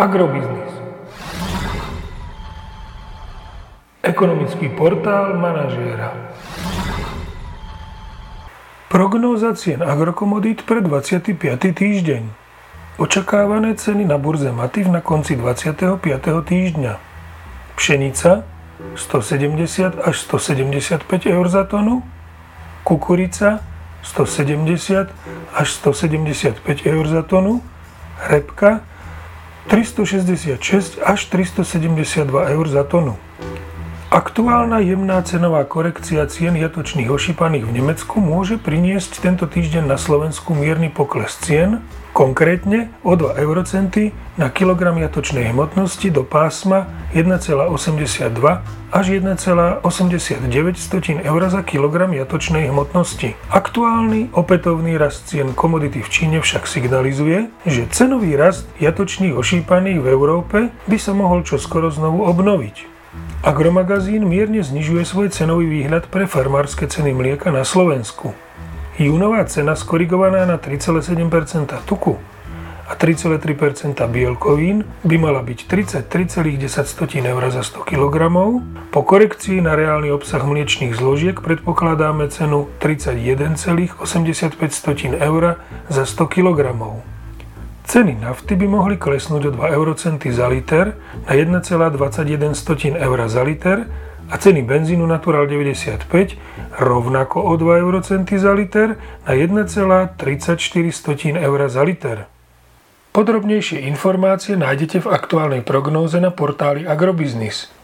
Agrobiznis. Ekonomický portál manažéra. Prognóza cien agrokomodít pre 25. týždeň. Očakávané ceny na burze Mativ na konci 25. týždňa. Pšenica 170 až 175 eur za tonu, kukurica 170 až 175 eur za tonu, repka 366 až 372 eur za tonu. Aktuálna jemná cenová korekcia cien jatočných ošípaných v Nemecku môže priniesť tento týždeň na Slovensku mierny pokles cien, konkrétne o 2 eurocenty na kilogram jatočnej hmotnosti do pásma 1,82 až 1,89 eur za kilogram jatočnej hmotnosti. Aktuálny opätovný rast cien komodity v Číne však signalizuje, že cenový rast jatočných ošípaných v Európe by sa mohol čoskoro znovu obnoviť. Agromagazín mierne znižuje svoj cenový výhľad pre farmárske ceny mlieka na Slovensku. Júnová cena skorigovaná na 3,7% tuku a 3,3% bielkovín by mala byť 33,10 eur za 100 kg. Po korekcii na reálny obsah mliečných zložiek predpokladáme cenu 31,85 eur za 100 kg. Ceny nafty by mohli klesnúť o 2 eurocenty za liter na 1,21 eur za liter a ceny benzínu Natural 95 rovnako o 2 eurocenty za liter na 1,34 eur za liter. Podrobnejšie informácie nájdete v aktuálnej prognóze na portáli Agrobiznis.